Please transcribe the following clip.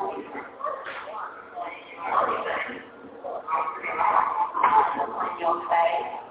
on your face.